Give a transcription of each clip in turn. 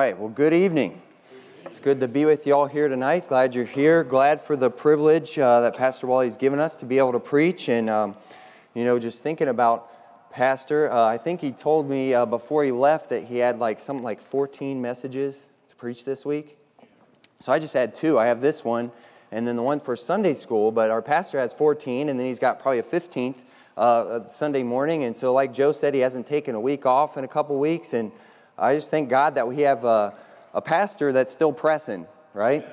right, well, good evening. It's good to be with you all here tonight. Glad you're here. Glad for the privilege uh, that Pastor Wally's given us to be able to preach. And, um, you know, just thinking about Pastor, uh, I think he told me uh, before he left that he had like something like 14 messages to preach this week. So I just had two. I have this one and then the one for Sunday school, but our pastor has 14, and then he's got probably a 15th uh, Sunday morning. And so, like Joe said, he hasn't taken a week off in a couple weeks. And I just thank God that we have a, a pastor that's still pressing, right?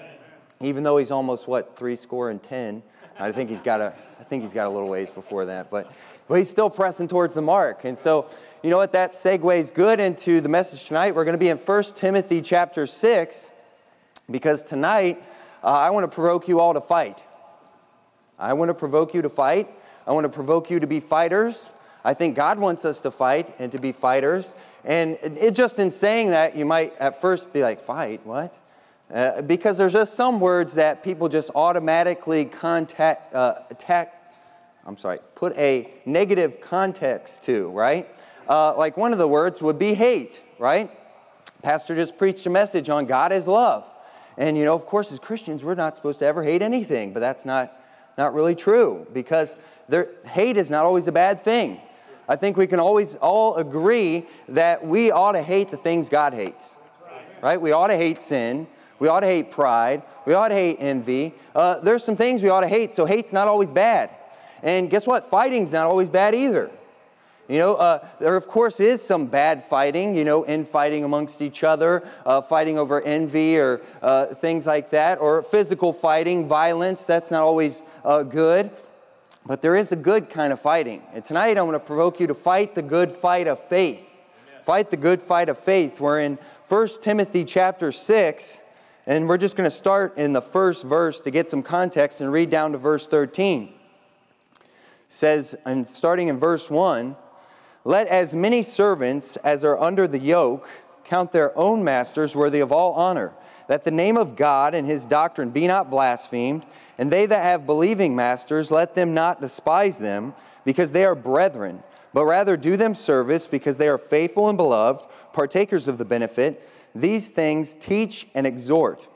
Even though he's almost what three score and ten, I think he's got a I think he's got a little ways before that, but but he's still pressing towards the mark. And so, you know what? That segues good into the message tonight. We're going to be in 1 Timothy chapter six, because tonight uh, I want to provoke you all to fight. I want to provoke you to fight. I want to provoke you to be fighters. I think God wants us to fight and to be fighters. And it, just in saying that, you might at first be like, fight? What? Uh, because there's just some words that people just automatically contact, uh, attack, I'm sorry, put a negative context to, right? Uh, like one of the words would be hate, right? Pastor just preached a message on God is love. And, you know, of course, as Christians, we're not supposed to ever hate anything, but that's not, not really true because there, hate is not always a bad thing. I think we can always all agree that we ought to hate the things God hates. Right? We ought to hate sin. We ought to hate pride. We ought to hate envy. Uh, there's some things we ought to hate, so hate's not always bad. And guess what? Fighting's not always bad either. You know, uh, there of course is some bad fighting, you know, infighting amongst each other, uh, fighting over envy or uh, things like that, or physical fighting, violence. That's not always uh, good. But there is a good kind of fighting. And tonight I want to provoke you to fight the good fight of faith. Amen. Fight the good fight of faith. We're in 1 Timothy chapter 6, and we're just going to start in the first verse to get some context and read down to verse 13. It says, and starting in verse 1, let as many servants as are under the yoke count their own masters worthy of all honor, that the name of God and his doctrine be not blasphemed. And they that have believing masters, let them not despise them, because they are brethren, but rather do them service, because they are faithful and beloved, partakers of the benefit. These things teach and exhort.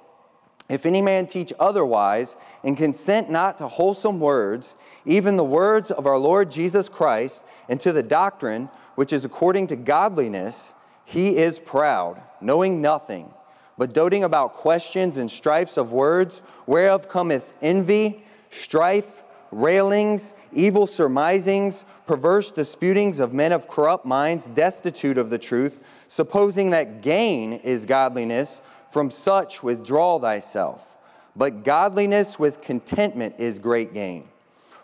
If any man teach otherwise, and consent not to wholesome words, even the words of our Lord Jesus Christ, and to the doctrine which is according to godliness, he is proud, knowing nothing but doting about questions and strifes of words, whereof cometh envy, strife, railings, evil surmisings, perverse disputings of men of corrupt minds, destitute of the truth, supposing that gain is godliness, from such withdraw thyself. But godliness with contentment is great gain.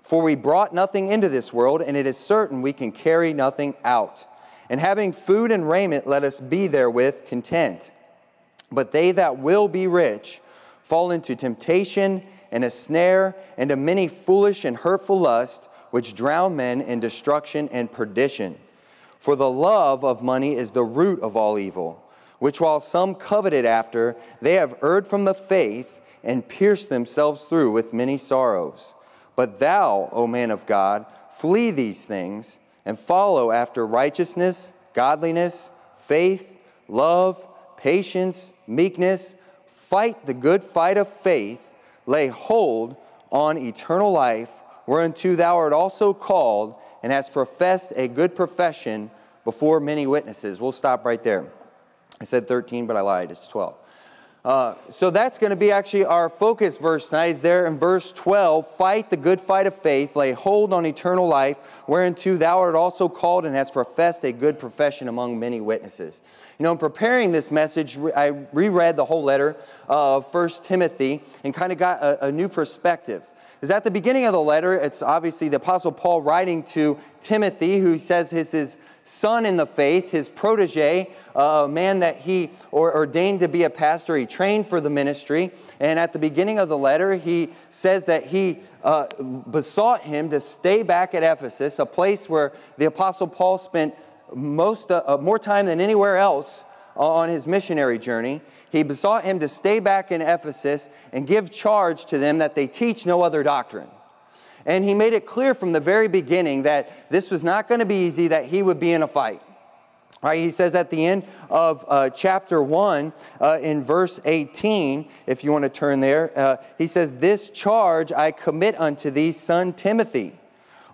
For we brought nothing into this world, and it is certain we can carry nothing out. And having food and raiment, let us be therewith content. But they that will be rich fall into temptation and a snare and a many foolish and hurtful lusts, which drown men in destruction and perdition. For the love of money is the root of all evil, which while some coveted after, they have erred from the faith and pierced themselves through with many sorrows. But thou, O man of God, flee these things and follow after righteousness, godliness, faith, love, patience, meekness, fight the good fight of faith, lay hold on eternal life, whereunto thou art also called, and hast professed a good profession before many witnesses. We'll stop right there. I said 13, but I lied. It's 12. Uh, so that's going to be actually our focus verse tonight. Is there in verse 12 Fight the good fight of faith, lay hold on eternal life, whereunto thou art also called and hast professed a good profession among many witnesses. You know, in preparing this message, I reread the whole letter of First Timothy and kind of got a, a new perspective is at the beginning of the letter, it's obviously the Apostle Paul writing to Timothy, who says is his son in the faith, his protege, a man that he ordained to be a pastor. He trained for the ministry. And at the beginning of the letter, he says that he uh, besought him to stay back at Ephesus, a place where the Apostle Paul spent most, uh, uh more time than anywhere else on his missionary journey. He besought him to stay back in Ephesus and give charge to them that they teach no other doctrine. And he made it clear from the very beginning that this was not going to be easy, that he would be in a fight. Right, he says at the end of uh, chapter 1, uh, in verse 18, if you want to turn there, uh, he says, This charge I commit unto thee, son Timothy,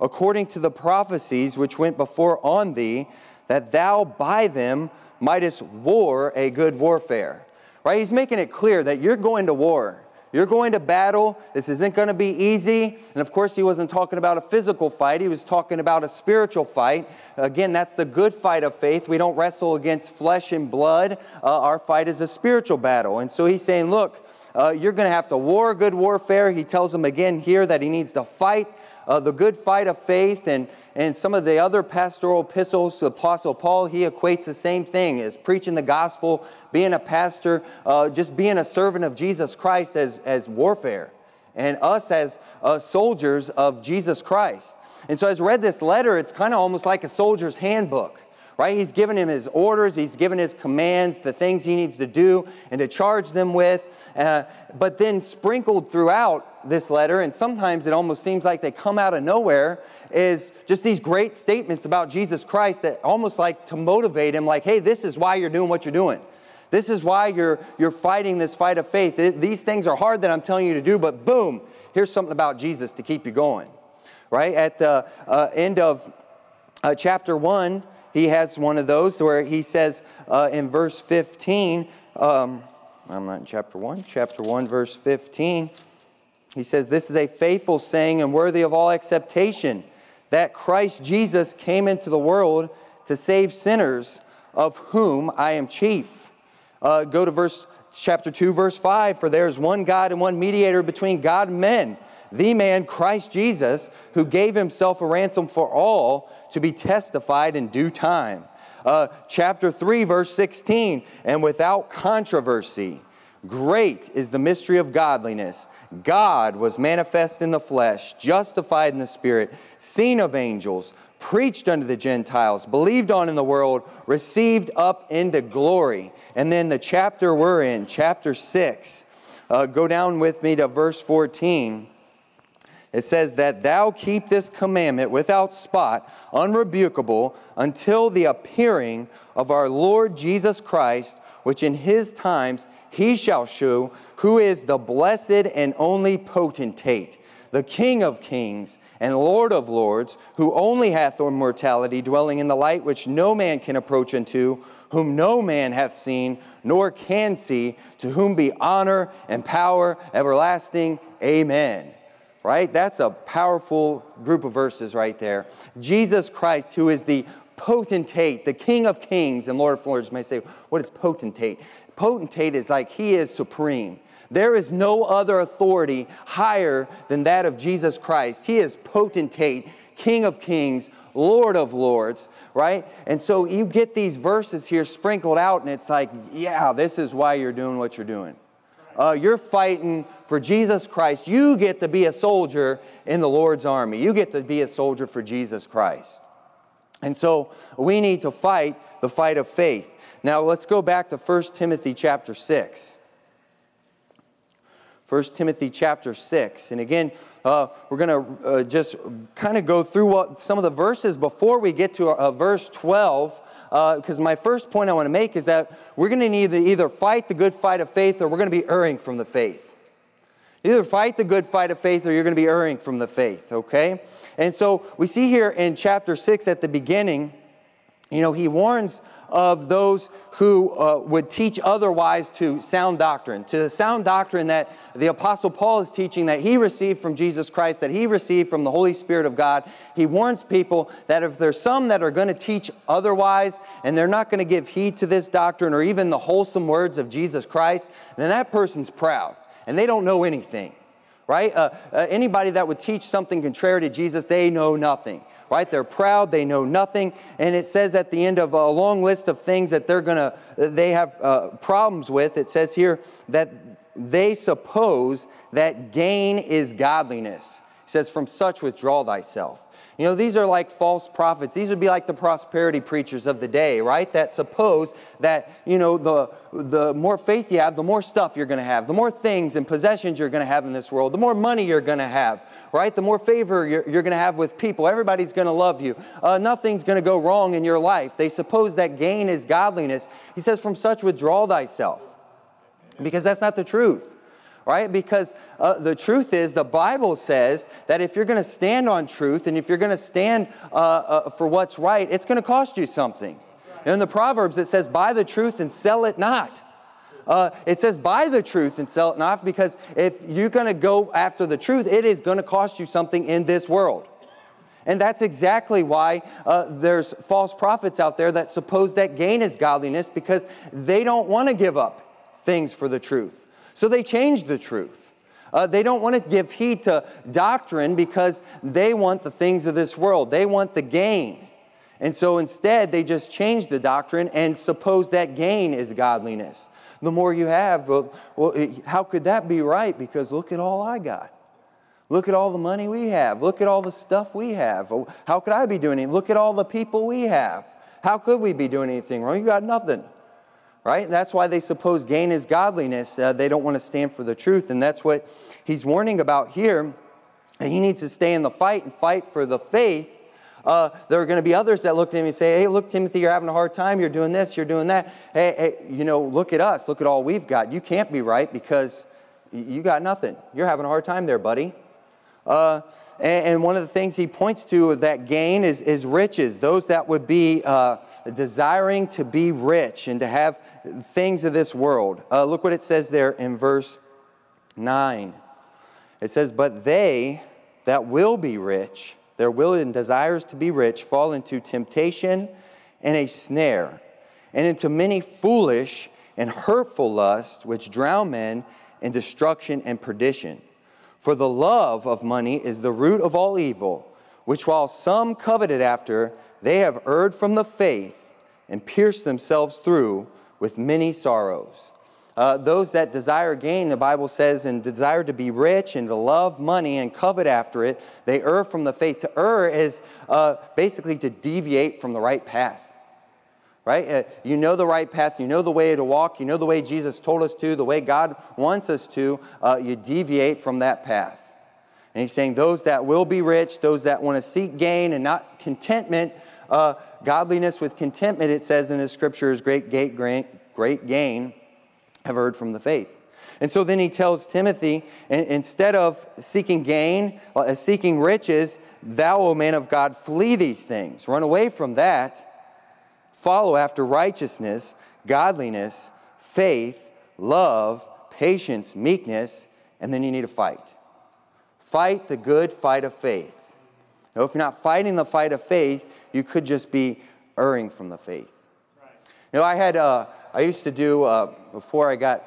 according to the prophecies which went before on thee, that thou by them mightest war a good warfare. Right? He's making it clear that you're going to war. You're going to battle. This isn't going to be easy. And of course, he wasn't talking about a physical fight, he was talking about a spiritual fight. Again, that's the good fight of faith. We don't wrestle against flesh and blood. Uh, our fight is a spiritual battle. And so he's saying, look, uh, you're going to have to war good warfare. He tells them again here that he needs to fight uh, the good fight of faith and, and some of the other pastoral epistles, Apostle Paul, he equates the same thing as preaching the gospel, being a pastor, uh, just being a servant of Jesus Christ as, as warfare, and us as uh, soldiers of Jesus Christ. And so, as read this letter, it's kind of almost like a soldier's handbook right? He's given him his orders, he's given his commands, the things he needs to do and to charge them with. Uh, but then sprinkled throughout this letter, and sometimes it almost seems like they come out of nowhere, is just these great statements about Jesus Christ that almost like to motivate him, like, hey, this is why you're doing what you're doing. This is why you're, you're fighting this fight of faith. These things are hard that I'm telling you to do, but boom, here's something about Jesus to keep you going. Right? At the uh, end of uh, chapter 1, he has one of those where he says uh, in verse 15, um, I'm not in chapter 1, chapter 1, verse 15, he says, This is a faithful saying and worthy of all acceptation that Christ Jesus came into the world to save sinners, of whom I am chief. Uh, go to verse chapter 2, verse 5 For there is one God and one mediator between God and men the man Christ Jesus, who gave himself a ransom for all to be testified in due time. Uh, chapter 3, verse 16, and without controversy, great is the mystery of godliness. God was manifest in the flesh, justified in the spirit, seen of angels, preached unto the Gentiles, believed on in the world, received up into glory. And then the chapter we're in, chapter 6, uh, go down with me to verse 14. It says, That thou keep this commandment without spot, unrebukable, until the appearing of our Lord Jesus Christ, which in his times he shall shew, who is the blessed and only potentate, the King of kings and Lord of lords, who only hath immortality, dwelling in the light which no man can approach unto, whom no man hath seen, nor can see, to whom be honor and power everlasting. Amen right? That's a powerful group of verses right there. Jesus Christ, who is the potentate, the King of kings and Lord of lords, may say, What is potentate? Potentate is like he is supreme. There is no other authority higher than that of Jesus Christ. He is potentate, King of kings, Lord of lords, right? And so you get these verses here sprinkled out, and it's like, yeah, this is why you're doing what you're doing uh, you're fighting for Jesus Christ. You get to be a soldier in the Lord's army. You get to be a soldier for Jesus Christ. And so we need to fight the fight of faith. Now let's go back to 1 Timothy chapter 6. 1 Timothy chapter 6. And again, uh, we're going to uh, just kind of go through what, some of the verses before we get to uh, verse 12 because uh, my first point I want to make is that we're going to need to either fight the good fight of faith or we're going to be erring from the faith. Either fight the good fight of faith or you're going to be erring from the faith, okay? And so we see here in chapter 6 at the beginning, you know, he warns of those who uh, would teach otherwise to sound doctrine, to the sound doctrine that the Apostle Paul is teaching that he received from Jesus Christ, that he received from the Holy Spirit of God. He warns people that if there's some that are going to teach otherwise and they're not going to give heed to this doctrine or even the wholesome words of Jesus Christ, then that person's proud and they don't know anything right? Uh, uh, anybody that would teach something contrary to Jesus, they know nothing right? They're proud, they know nothing. And it says at the end of a long list of things that they're to, they have uh, problems with, it says here that they suppose that gain is godliness. It says, From such withdraw thyself. You know, these are like false prophets. These would be like the prosperity preachers of the day, right? That suppose that, you know, the, the more faith you have, the more stuff you're going to have, the more things and possessions you're going to have in this world, the more money you're going to have, right? The more favor you're, you're going to have with people. Everybody's going to love you. Uh, nothing's going to go wrong in your life. They suppose that gain is godliness. He says, From such withdraw thyself, because that's not the truth right? Because uh, the truth is, the Bible says that if you're going to stand on truth and if you're going to stand uh, uh, for what's right, it's going to cost you something. In the Proverbs, it says, buy the truth and sell it not. Uh, it says, buy the truth and sell it not, because if you're going to go after the truth, it is going to cost you something in this world. And that's exactly why uh, there's false prophets out there that suppose that gain is godliness because they don't want to give up things for the truth. So they change the truth. Uh, they don't want to give heed to doctrine because they want the things of this world. They want the gain. And so instead, they just change the doctrine and suppose that gain is godliness. The more you have, well, well, how could that be right? Because look at all I got. Look at all the money we have. Look at all the stuff we have. How could I be doing it? Look at all the people we have. How could we be doing anything wrong? You got nothing right? That's why they suppose gain is godliness. Uh, they don't want to stand for the truth. And that's what he's warning about here. And he needs to stay in the fight and fight for the faith. Uh, there are going to be others that look at him and say, Hey, look, Timothy, you're having a hard time. You're doing this, you're doing that. Hey, hey, you know, look at us. Look at all we've got. You can't be right because you got nothing. You're having a hard time there, buddy. Uh, and, one of the things he points to that gain is, is riches. Those that would be uh, desiring to be rich and to have things of this world. Uh, look what it says there in verse 9. It says, But they that will be rich, their will and desires to be rich, fall into temptation and a snare, and into many foolish and hurtful lusts, which drown men in destruction and perdition. For the love of money is the root of all evil, which while some coveted after, they have erred from the faith and pierced themselves through with many sorrows. Uh, those that desire gain, the Bible says, and desire to be rich and to love money and covet after it, they err from the faith. To err is uh, basically to deviate from the right path. Right? Uh, you know the right path, you know the way to walk, you know the way Jesus told us to, the way God wants us to, uh, you deviate from that path. And he's saying, those that will be rich, those that want to seek gain and not contentment, uh, godliness with contentment, it says in the scripture, is great, great, great, great gain, have heard from the faith. And so then he tells Timothy, instead of seeking gain, uh, seeking riches, thou, O man of God, flee these things. Run away from that. Follow after righteousness, godliness, faith, love, patience, meekness, and then you need to fight. Fight the good fight of faith. Now, if you're not fighting the fight of faith, you could just be erring from the faith. Right. You know, I had, uh, I used to do, uh, before I got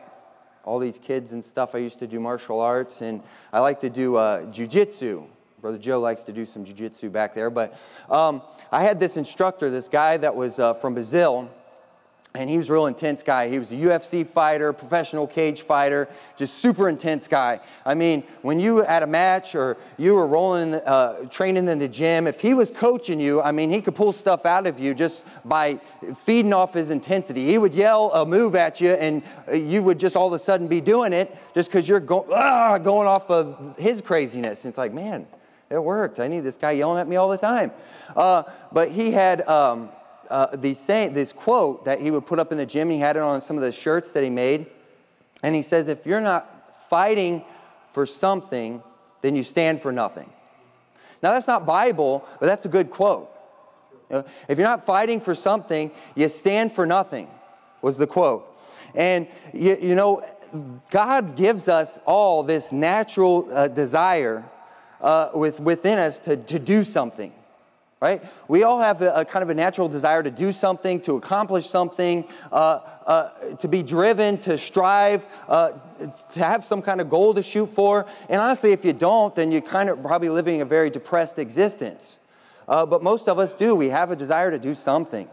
all these kids and stuff, I used to do martial arts, and I like to do uh, jujitsu. Brother Joe likes to do some jujitsu back there, but um, I had this instructor, this guy that was uh, from Brazil, and he was a real intense guy. He was a UFC fighter, professional cage fighter, just super intense guy. I mean, when you had a match or you were rolling, uh, training in the gym, if he was coaching you, I mean, he could pull stuff out of you just by feeding off his intensity. He would yell a move at you, and you would just all of a sudden be doing it just because you're go- ah, going off of his craziness. And it's like, man, it worked. I need this guy yelling at me all the time. Uh, but he had. Um, uh, this quote that he would put up in the gym. He had it on some of the shirts that he made. And he says, If you're not fighting for something, then you stand for nothing. Now, that's not Bible, but that's a good quote. You know, if you're not fighting for something, you stand for nothing, was the quote. And, you, you know, God gives us all this natural uh, desire uh, with, within us to, to do something right? We all have a, a, kind of a natural desire to do something, to accomplish something, uh, uh, to be driven, to strive, uh, to have some kind of goal to shoot for. And honestly, if you don't, then you're kind of probably living a very depressed existence. Uh, but most of us do. We have a desire to do something.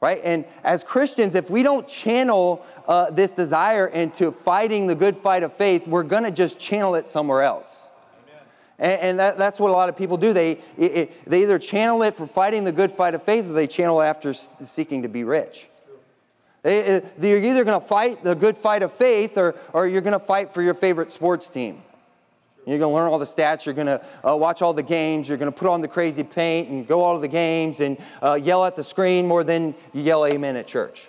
Right? And as Christians, if we don't channel uh, this desire into fighting the good fight of faith, we're going to just channel it somewhere else. And, and that, that's what a lot of people do. They, it, they either channel it for fighting the good fight of faith or they channel it after seeking to be rich. They, you're either going to fight the good fight of faith or, or you're going to fight for your favorite sports team. You're going to learn all the stats. You're going to uh, watch all the games. You're going to put on the crazy paint and go all of the games and uh, yell at the screen more than you yell amen at church.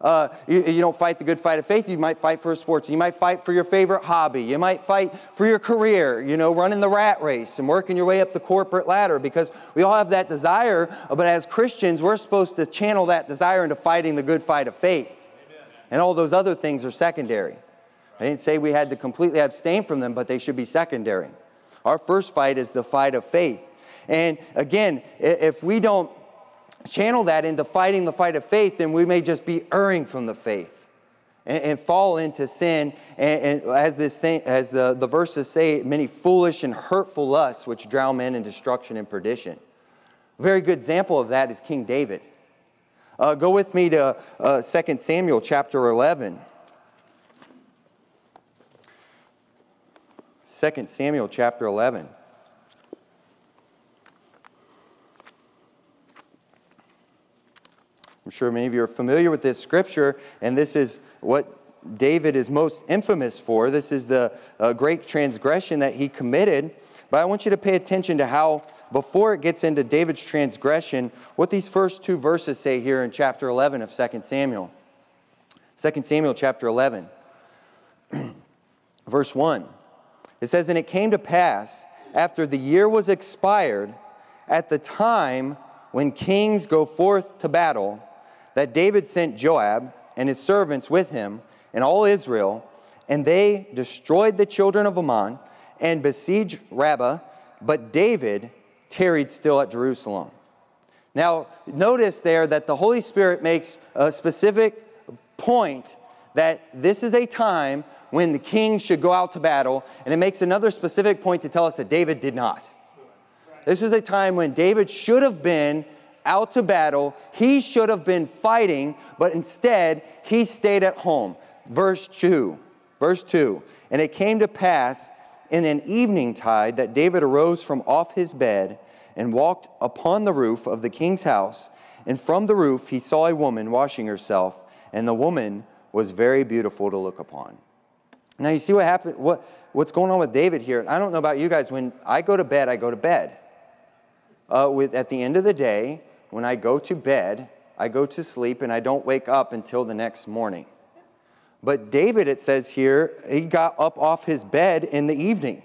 Uh, you, you, don't fight the good fight of faith. You might fight for sports. You might fight for your favorite hobby. You might fight for your career, you know, running the rat race and working your way up the corporate ladder because we all have that desire. But as Christians, we're supposed to channel that desire into fighting the good fight of faith. Amen. And all those other things are secondary. I didn't say we had to completely abstain from them, but they should be secondary. Our first fight is the fight of faith. And again, if we don't channel that into fighting the fight of faith, then we may just be erring from the faith and, and fall into sin. And, and, as this thing, as the, the verses say, many foolish and hurtful lusts which drown men in destruction and perdition. A very good example of that is King David. Uh, go with me to uh, 2 Samuel chapter 11. 2 Samuel chapter 11. I'm sure many of you are familiar with this scripture, and this is what David is most infamous for. This is the uh, great transgression that he committed. But I want you to pay attention to how, before it gets into David's transgression, what these first two verses say here in chapter 11 of 2 Samuel. 2 Samuel chapter 11, verse 1. It says, And it came to pass, after the year was expired, at the time when kings go forth to battle, that David sent Joab and his servants with him and all Israel, and they destroyed the children of Ammon and besieged Rabbah, but David tarried still at Jerusalem. Now, notice there that the Holy Spirit makes a specific point that this is a time when the king should go out to battle, and it makes another specific point to tell us that David did not. This was a time when David should have been out to battle. He should have been fighting, but instead he stayed at home. Verse 2. Verse 2. And it came to pass in an evening tide that David arose from off his bed and walked upon the roof of the king's house. And from the roof he saw a woman washing herself, and the woman was very beautiful to look upon. Now you see what happened, what, what's going on with David here. I don't know about you guys. When I go to bed, I go to bed. Uh, with, at the end of the day, when I go to bed, I go to sleep and I don't wake up until the next morning. But David, it says here, he got up off his bed in the evening.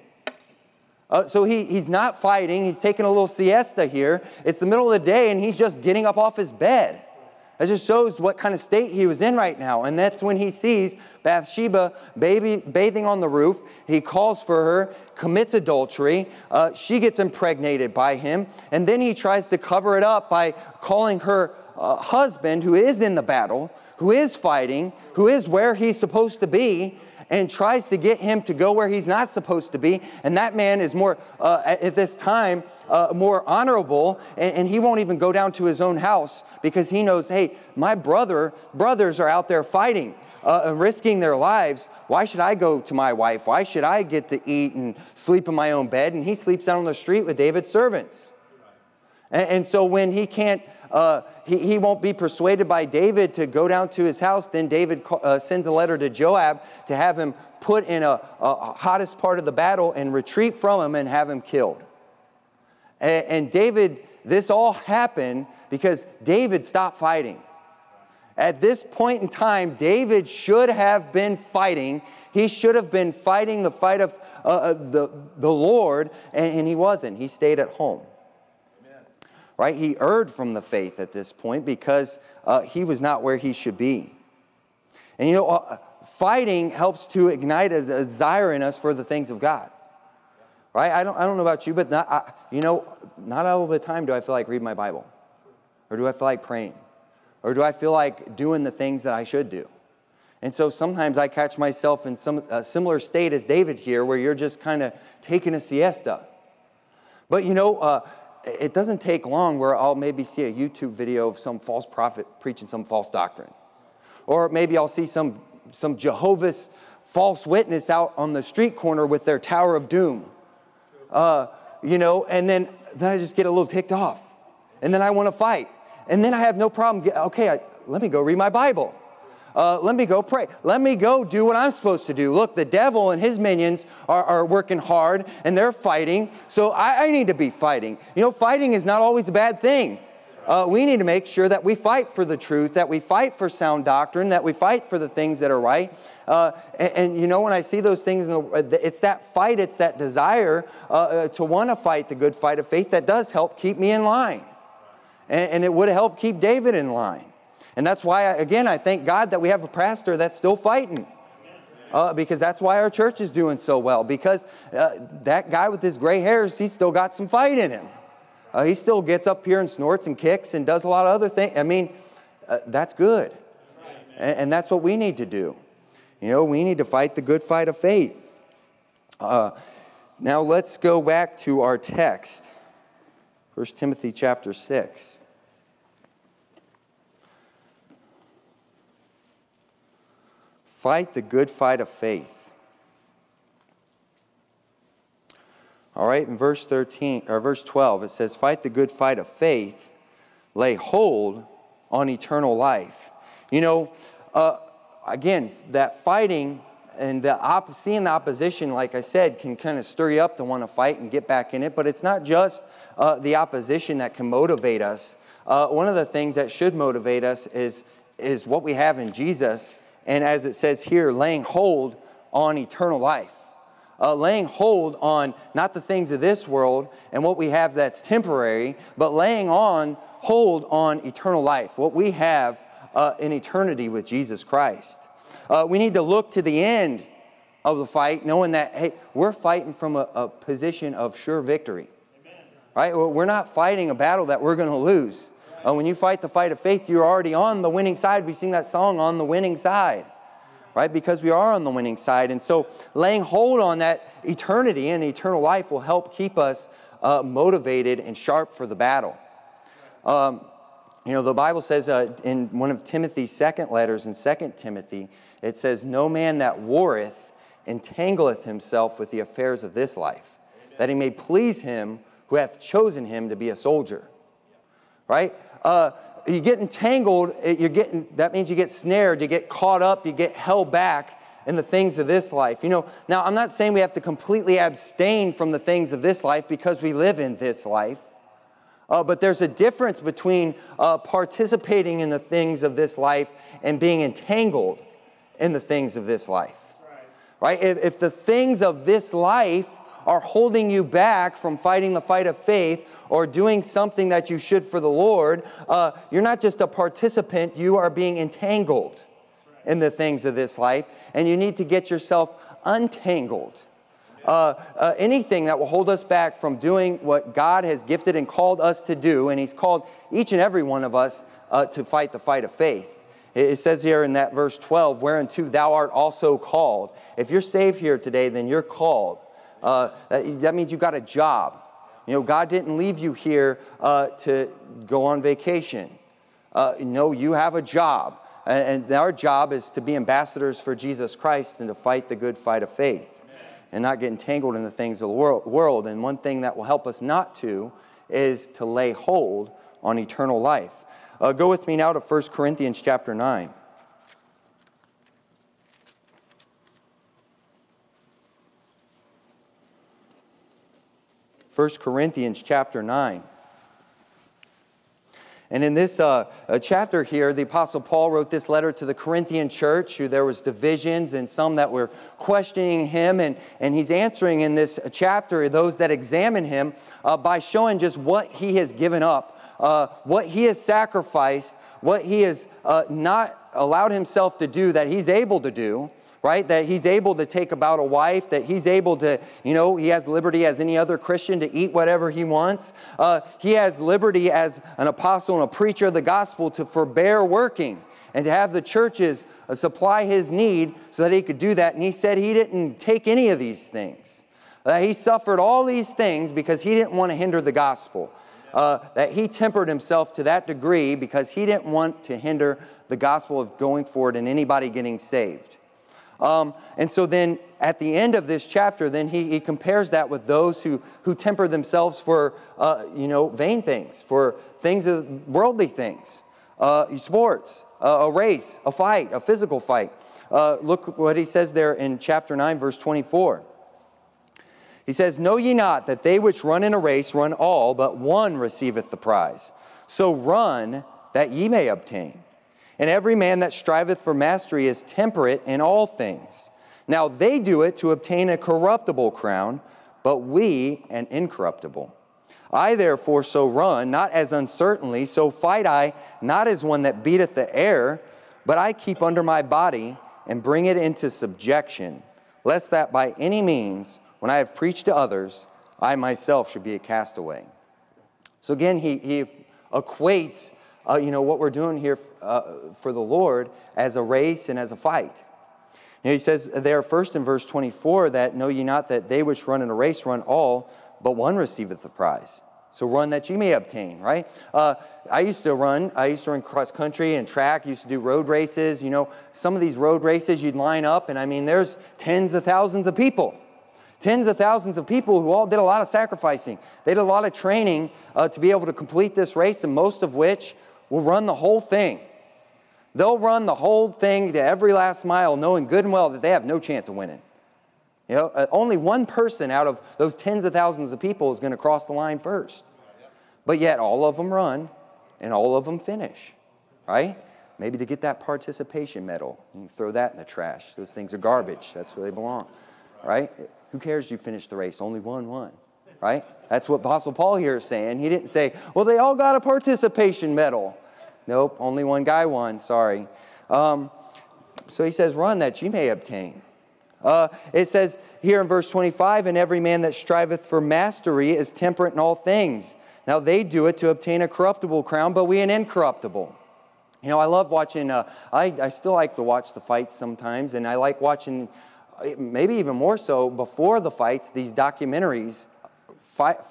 Uh, so he, he's not fighting, he's taking a little siesta here. It's the middle of the day and he's just getting up off his bed. That just shows what kind of state he was in right now. And that's when he sees Bathsheba baby, bathing on the roof. He calls for her, commits adultery. Uh, she gets impregnated by him. And then he tries to cover it up by calling her uh, husband, who is in the battle, who is fighting, who is where he's supposed to be, and tries to get him to go where he's not supposed to be. And that man is more, uh, at this time, uh, more honorable, and, and, he won't even go down to his own house because he knows, hey, my brother, brothers are out there fighting. Uh, risking their lives, why should I go to my wife? Why should I get to eat and sleep in my own bed? And he sleeps out on the street with David's servants. And, and so when he can't uh, he, he won't be persuaded by David to go down to his house. Then David uh, sends a letter to Joab to have him put in a, a, hottest part of the battle and retreat from him and have him killed. And, and David, this all happened because David stopped fighting. At this point in time, David should have been fighting. He should have been fighting the fight of uh, uh the, the Lord, and, and he wasn't. He stayed at home right? He erred from the faith at this point because uh, he was not where he should be. And you know, uh, fighting helps to ignite a, desire in us for the things of God. Right? I don't, I don't know about you, but not, I, you know, not all the time do I feel like reading my Bible. Or do I feel like praying? Or do I feel like doing the things that I should do? And so sometimes I catch myself in some a similar state as David here, where you're just kind of taking a siesta. But you know, uh, it doesn't take long where I'll maybe see a YouTube video of some false prophet preaching some false doctrine. Or maybe I'll see some, some Jehovah's false witness out on the street corner with their Tower of Doom. uh, you know, and then, then I just get a little ticked off. And then I want to fight. And then I have no problem. Okay, I, let me go read my Bible. Uh, let me go pray. Let me go do what I'm supposed to do. Look, the devil and his minions are, are working hard and they're fighting, so I, I, need to be fighting. You know, fighting is not always a bad thing. Uh, we need to make sure that we fight for the truth, that we fight for sound doctrine, that we fight for the things that are right. Uh, and, and, you know, when I see those things, the, it's that fight, it's that desire uh, uh to want to fight the good fight of faith that does help keep me in line. And, and it would help keep David in line. And that's why, again, I thank God that we have a pastor that's still fighting. Uh, because that's why our church is doing so well. Because uh, that guy with his gray hairs, he's still got some fight in him. Uh, he still gets up here and snorts and kicks and does a lot of other things. I mean, uh, that's good. And, and, that's what we need to do. You know, we need to fight the good fight of faith. Uh, now let's go back to our text 1 Timothy chapter 6. Fight the good fight of faith. All right, in verse 13 or verse 12 it says fight the good fight of faith, lay hold on eternal life. You know, uh, again, that fighting and the op- seeing the opposition, like I said, can kind of stir you up to want to fight and get back in it. But it's not just uh, the opposition that can motivate us. Uh, one of the things that should motivate us is, is what we have in Jesus and as it says here, laying hold on eternal life. Uh, laying hold on not the things of this world and what we have that's temporary, but laying on hold on eternal life, what we have uh, in eternity with Jesus Christ. Uh, we need to look to the end of the fight, knowing that, hey, we're fighting from a, a position of sure victory. Amen. Right? We're not fighting a battle that we're going to lose. Uh, when you fight the fight of faith, you're already on the winning side. We sing that song, On the Winning Side, right? Because we are on the winning side. And so laying hold on that eternity and eternal life will help keep us uh, motivated and sharp for the battle. Um, you know, the Bible says uh, in one of Timothy's second letters, in 2 Timothy, it says, No man that warreth entangleth himself with the affairs of this life, that he may please him who hath chosen him to be a soldier. Right? Uh, you get entangled, you're getting, that means you get snared, you get caught up, you get held back in the things of this life. You know, now I'm not saying we have to completely abstain from the things of this life because we live in this life. Uh, but there's a difference between uh, participating in the things of this life and being entangled in the things of this life. Right? right? If, if the things of this life are holding you back from fighting the fight of faith or doing something that you should for the Lord, uh, you're not just a participant, you are being entangled in the things of this life, and you need to get yourself untangled. Uh, uh, anything that will hold us back from doing what God has gifted and called us to do, and He's called each and every one of us uh, to fight the fight of faith. It says here in that verse 12, whereunto thou art also called. If you're saved here today, then you're called. Uh, that means you've got a job. You know, God didn't leave you here uh, to go on vacation. Uh, no, you have a job. And, and, our job is to be ambassadors for Jesus Christ and to fight the good fight of faith and not get entangled in the things of the world. And one thing that will help us not to is to lay hold on eternal life. Uh, go with me now to 1 Corinthians chapter 9. 1 Corinthians chapter 9. And in this uh, uh, chapter here, the Apostle Paul wrote this letter to the Corinthian church, who there was divisions and some that were questioning him. And, and he's answering in this chapter those that examine him uh, by showing just what he has given up, uh, what he has sacrificed, what he has uh, not allowed himself to do that he's able to do right? That he's able to take about a wife, that he's able to, you know, he has liberty as any other Christian to eat whatever he wants. Uh, he has liberty as an apostle and a preacher of the gospel to forbear working and to have the churches uh, supply his need so that he could do that. And he said he didn't take any of these things. That he suffered all these things because he didn't want to hinder the gospel. Uh, that he tempered himself to that degree because he didn't want to hinder the gospel of going forward and anybody getting saved. Um, and so then at the end of this chapter, then he, he compares that with those who, who temper themselves for, uh, you know, vain things, for things, of worldly things, uh, sports, uh, a race, a fight, a physical fight. Uh, look what he says there in chapter 9, verse 24. He says, Know ye not that they which run in a race run all, but one receiveth the prize? So run that ye may obtain. And every man that striveth for mastery is temperate in all things. Now they do it to obtain a corruptible crown, but we an incorruptible. I therefore so run, not as uncertainly, so fight I, not as one that beateth the air, but I keep under my body and bring it into subjection, lest that by any means, when I have preached to others, I myself should be a castaway. So again, he, he equates uh, you know, what we're doing here uh, for the Lord as a race and as a fight. You know, he says there first in verse 24 that know ye not that they which run in a race run all, but one receiveth the prize. So run that you may obtain, right? Uh, I used to run. I used to run cross country and track. Used to do road races. You know, some of these road races you'd line up, and I mean, there's tens of thousands of people, tens of thousands of people who all did a lot of sacrificing. They did a lot of training uh, to be able to complete this race, and most of which will run the whole thing. They'll run the whole thing to every last mile, knowing good and well that they have no chance of winning. You know, uh, only one person out of those tens of thousands of people is going to cross the line first. But yet, all of them run and all of them finish, right? Maybe to get that participation medal, you throw that in the trash. Those things are garbage. That's where they belong, right? Who cares you finished the race? Only one won right? That's what Apostle Paul here is saying. He didn't say, well, they all got a participation medal. Nope, only one guy won, sorry. Um, so he says, run that you may obtain. Uh, it says here in verse 25, and every man that striveth for mastery is temperate in all things. Now they do it to obtain a corruptible crown, but we an incorruptible. You know, I love watching, uh, I, I still like to watch the fights sometimes, and I like watching, maybe even more so, before the fights, these documentaries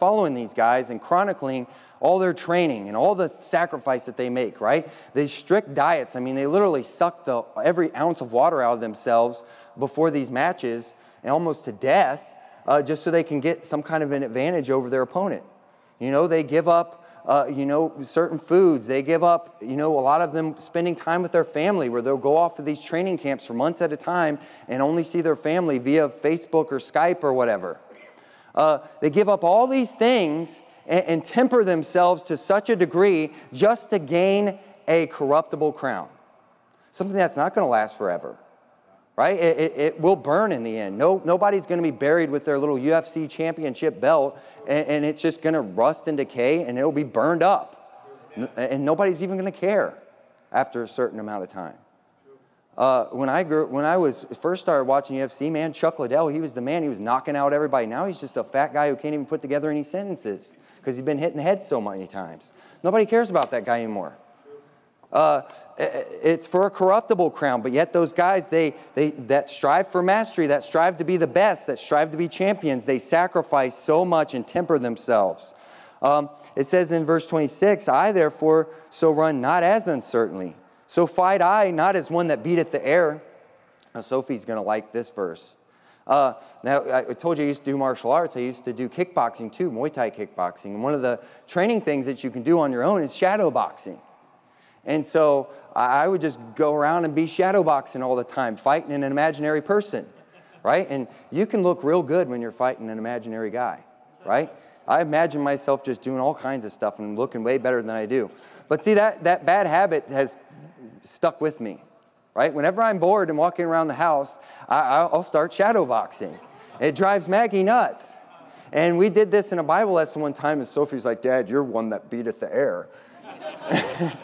following these guys and chronicling all their training and all the sacrifice that they make, right? These strict diets, I mean, they literally suck the, every ounce of water out of themselves before these matches, and almost to death, uh, just so they can get some kind of an advantage over their opponent. You know, they give up. Uh, you know, certain foods. They give up, you know, a lot of them spending time with their family where they'll go off to these training camps for months at a time and only see their family via Facebook or Skype or whatever. Uh, they give up all these things and, and temper themselves to such a degree just to gain a corruptible crown. Something that's not going to last forever, right? It, it, it, will burn in the end. No, nobody's going to be buried with their little UFC championship belt and, and it's just going to rust and decay and it'll be burned up. And nobody's even going to care after a certain amount of time. Uh, when I grew, when I was first started watching UFC, man, Chuck Liddell, he was the man. He was knocking out everybody. Now he's just a fat guy who can't even put together any sentences because he's been hit in the head so many times. Nobody cares about that guy anymore. Uh, it's for a corruptible crown, but yet those guys they, they that strive for mastery, that strive to be the best, that strive to be champions, they sacrifice so much and temper themselves. Um, it says in verse 26, I therefore so run not as uncertainly. So fight I, not as one that beateth the air. Now, Sophie's going to like this verse. Uh, now, I told you I used to do martial arts. I used to do kickboxing too, Muay Thai kickboxing. And one of the training things that you can do on your own is shadow boxing. And so I would just go around and be shadow boxing all the time, fighting an imaginary person, right? And you can look real good when you're fighting an imaginary guy, right? I imagine myself just doing all kinds of stuff and looking way better than I do. But see, that, that bad habit has stuck with me, right? Whenever I'm bored and walking around the house, I, will start shadow boxing. It drives Maggie nuts. And we did this in a Bible lesson one time, and Sophie's like, Dad, you're one that beateth the air.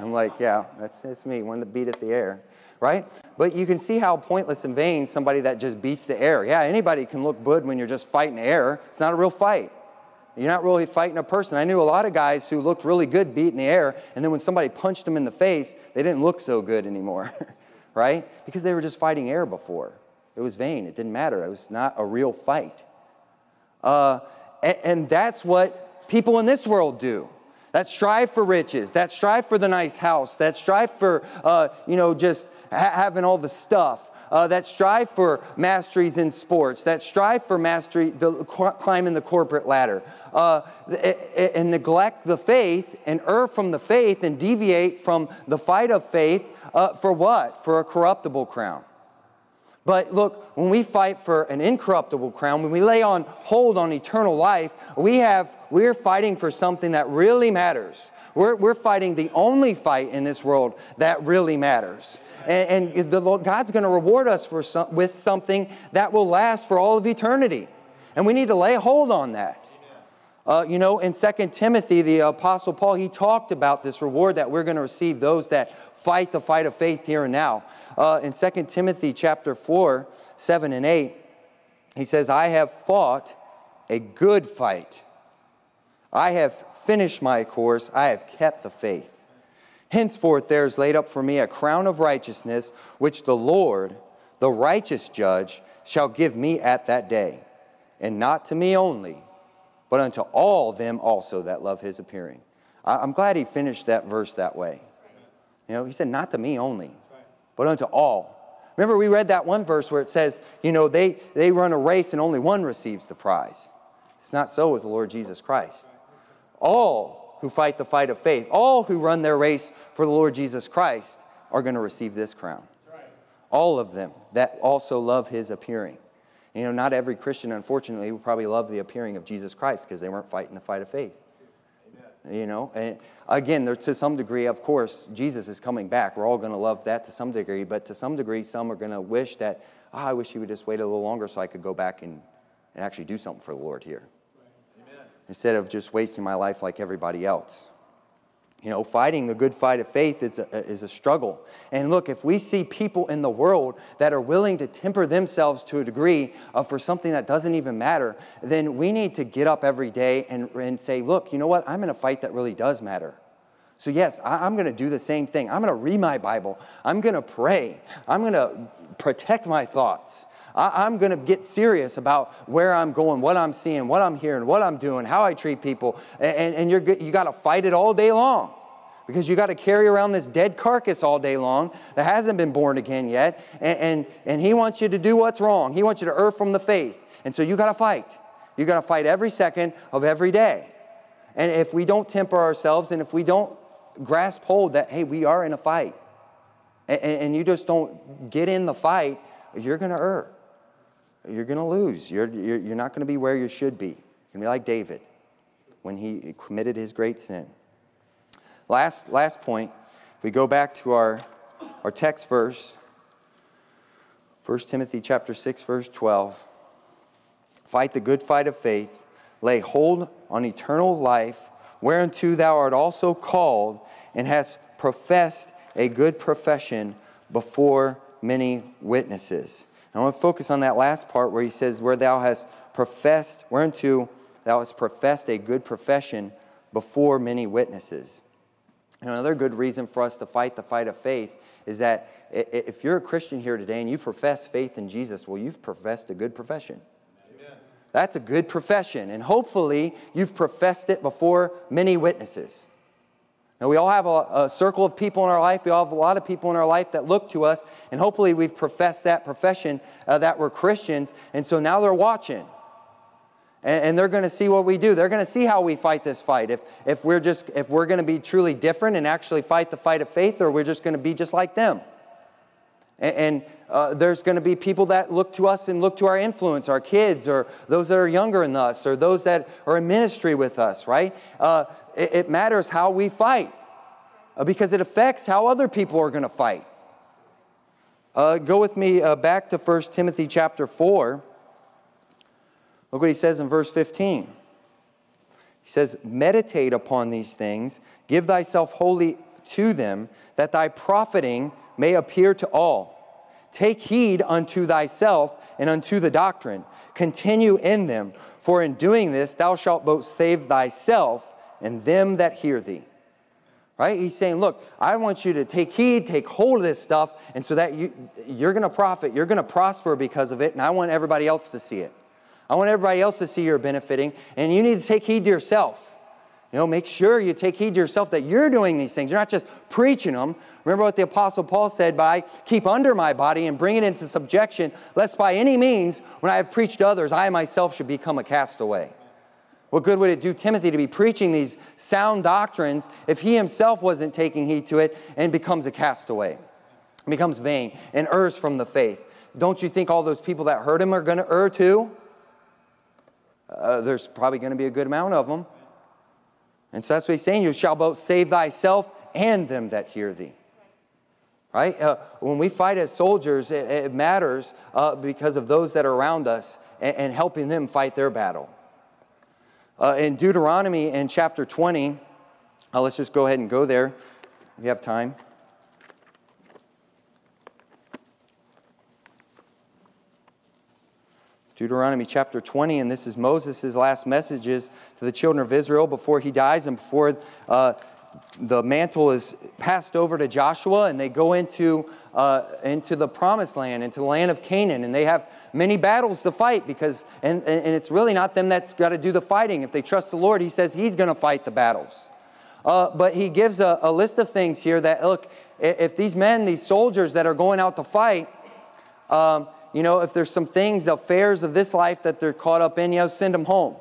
I'm like, yeah, that's, that's me, one that beateth the air, right? But you can see how pointless and vain somebody that just beats the air. Yeah, anybody can look good when you're just fighting air. It's not a real fight. You're not really fighting a person. I knew a lot of guys who looked really good beat in the air, and then when somebody punched them in the face, they didn't look so good anymore, right? Because they were just fighting air before. It was vain. It didn't matter. It was not a real fight. Uh, and, and that's what people in this world do that strive for riches, that strive for the nice house, that strive for, uh, you know, just ha- having all the stuff. Uh, that strive for masteries in sports, that strive for mastery, the, climbing the corporate ladder, uh, and neglect the faith and err from the faith and deviate from the fight of faith uh, for what? For a corruptible crown. But look, when we fight for an incorruptible crown, when we lay on hold on eternal life, we have we're fighting for something that really matters. We're, we're fighting the only fight in this world that really matters. And, and the, God's going to reward us for some, with something that will last for all of eternity. And we need to lay hold on that. Uh, you know, in 2 Timothy, the Apostle Paul, he talked about this reward that we're going to receive those that fight the fight of faith here and now. Uh, in 2 Timothy chapter 4, 7 and 8, he says, I have fought a good fight. I have finished my course. I have kept the faith. Henceforth, there is laid up for me a crown of righteousness, which the Lord, the righteous judge, shall give me at that day, and not to me only, but unto all them also that love his appearing. I'm glad he finished that verse that way. You know, he said, Not to me only, but unto all. Remember, we read that one verse where it says, you know, they, they run a race and only one receives the prize. It's not so with the Lord Jesus Christ. All who fight the fight of faith, all who run their race for the Lord Jesus Christ, are going to receive this crown. All of them that also love his appearing. You know, not every Christian, unfortunately, will probably love the appearing of Jesus Christ because they weren't fighting the fight of faith. Amen. You know, and again, there, to some degree, of course, Jesus is coming back. We're all going to love that to some degree, but to some degree, some are going to wish that, oh, I wish he would just wait a little longer so I could go back and, and actually do something for the Lord here instead of just wasting my life like everybody else. You know, fighting the good fight of faith is a, is a struggle. And look, if we see people in the world that are willing to temper themselves to a degree uh, for something that doesn't even matter, then we need to get up every day and, and say, look, you know what? I'm in a fight that really does matter. So, yes, I, I'm going to do the same thing. I'm going to read my Bible. I'm going to pray. I'm going to protect my thoughts. I, am going to get serious about where I'm going, what I'm seeing, what I'm hearing, what I'm doing, how I treat people. And, and you're, you got to fight it all day long because you got to carry around this dead carcass all day long that hasn't been born again yet. And, and, and he wants you to do what's wrong, he wants you to err from the faith. And so you got to fight. You got to fight every second of every day. And if we don't temper ourselves and if we don't grasp hold that, hey, we are in a fight, and, and you just don't get in the fight, you're going to err you're going to lose. You're, you're, you're not going to be where you should be. You're going to be like David when he committed his great sin. Last, last point, if we go back to our, our text verse, 1 Timothy chapter 6, verse 12. Fight the good fight of faith, lay hold on eternal life, whereunto thou art also called, and hast professed a good profession before many witnesses. I want to focus on that last part where he says, Where thou hast professed, whereunto thou hast professed a good profession before many witnesses. And another good reason for us to fight the fight of faith is that if you're a Christian here today and you profess faith in Jesus, well, you've professed a good profession. Amen. That's a good profession. And hopefully, you've professed it before many witnesses. Now, we all have a, a, circle of people in our life. We all have a lot of people in our life that look to us, and hopefully we've professed that profession uh, that we're Christians, and so now they're watching. And, and they're going to see what we do. They're going to see how we fight this fight. If, if we're just if we're going to be truly different and actually fight the fight of faith, or we're just going to be just like them. And, and uh, there's going to be people that look to us and look to our influence, our kids, or those that are younger than us, or those that are in ministry with us, right? Uh, it, it matters how we fight uh, because it affects how other people are going to fight. Uh, go with me uh, back to 1 Timothy chapter 4. Look what he says in verse 15. He says, Meditate upon these things, give thyself wholly to them, that thy profiting may appear to all. Take heed unto thyself and unto the doctrine. Continue in them, for in doing this thou shalt both save thyself and them that hear thee. Right? He's saying, look, I want you to take heed, take hold of this stuff, and so that you, you're going to profit, you're going to prosper because of it, and I want everybody else to see it. I want everybody else to see you're benefiting, and you need to take heed to yourself. You know, make sure you take heed to yourself that you're doing these things. You're not just preaching them. Remember what the Apostle Paul said, but I keep under my body and bring it into subjection, lest by any means, when I have preached others, I myself should become a castaway. What good would it do Timothy to be preaching these sound doctrines if he himself wasn't taking heed to it and becomes a castaway, becomes vain, and errs from the faith? Don't you think all those people that heard him are going to err too? Uh, there's probably going to be a good amount of them. And so that's what he's saying. You shall both save thyself and them that hear thee. Right? Uh, when we fight as soldiers, it, it matters uh, because of those that are around us and, and helping them fight their battle. Uh, in Deuteronomy in chapter 20, uh, let's just go ahead and go there. We have time. Deuteronomy chapter 20, and this is Moses' last messages to the children of Israel before he dies and before uh, the mantle is passed over to Joshua and they go into, uh, into the promised land, into the land of Canaan, and they have many battles to fight because, and, and it's really not them that's got to do the fighting. If they trust the Lord, he says he's going to fight the battles. Uh, but he gives a, a list of things here that, look, if these men, these soldiers that are going out to fight, um, you know, if there's some things, affairs of this life that they're caught up in, you know, send them home.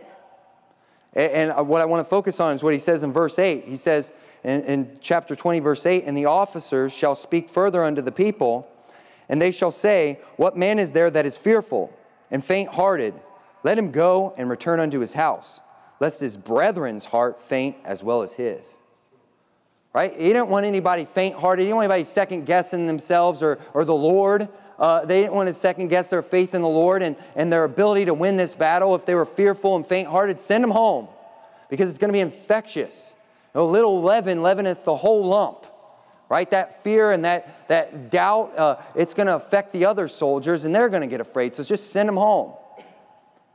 And, and what I want to focus on is what he says in verse 8. He says in, in chapter 20, verse 8, And the officers shall speak further unto the people, and they shall say, What man is there that is fearful and faint hearted? Let him go and return unto his house, lest his brethren's heart faint as well as his. Right? He didn't want anybody faint hearted. He didn't want anybody second guessing themselves or, or the Lord. Uh, they didn't want to second guess their faith in the Lord and, and their ability to win this battle. If they were fearful and faint hearted, send them home because it's going to be infectious. A little leaven leaveneth the whole lump, right? That fear and that, that doubt, uh, it's going to affect the other soldiers and they're going to get afraid. So just send them home,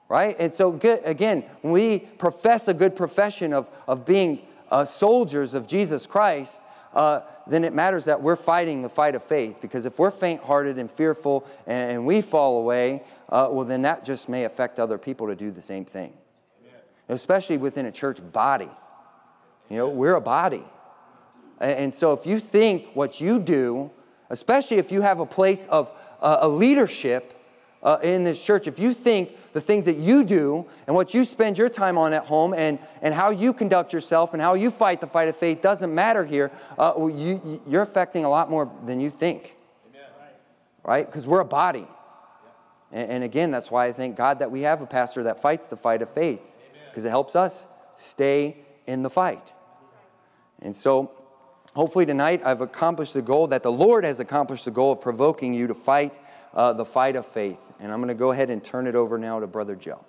right? And so, good, again, when we profess a good profession of, of being uh, soldiers of Jesus Christ, uh, then it matters that we're fighting the fight of faith. Because if we're faint hearted and fearful and, and, we fall away, uh, well, then that just may affect other people to do the same thing. Amen. Especially within a church body. You know, we're a body. And, so if you think what you do, especially if you have a place of uh, a leadership uh, in this church, if you think the things that you do and what you spend your time on at home and, and how you conduct yourself and how you fight the fight of faith doesn't matter here, uh, you, you're affecting a lot more than you think. Amen. Right? Because we're a body. And, and, again, that's why I thank God that we have a pastor that fights the fight of faith because it helps us stay in the fight. And so, hopefully, tonight I've accomplished the goal that the Lord has accomplished the goal of provoking you to fight uh, the fight of faith. And I'm going to go ahead and turn it over now to Brother Joe.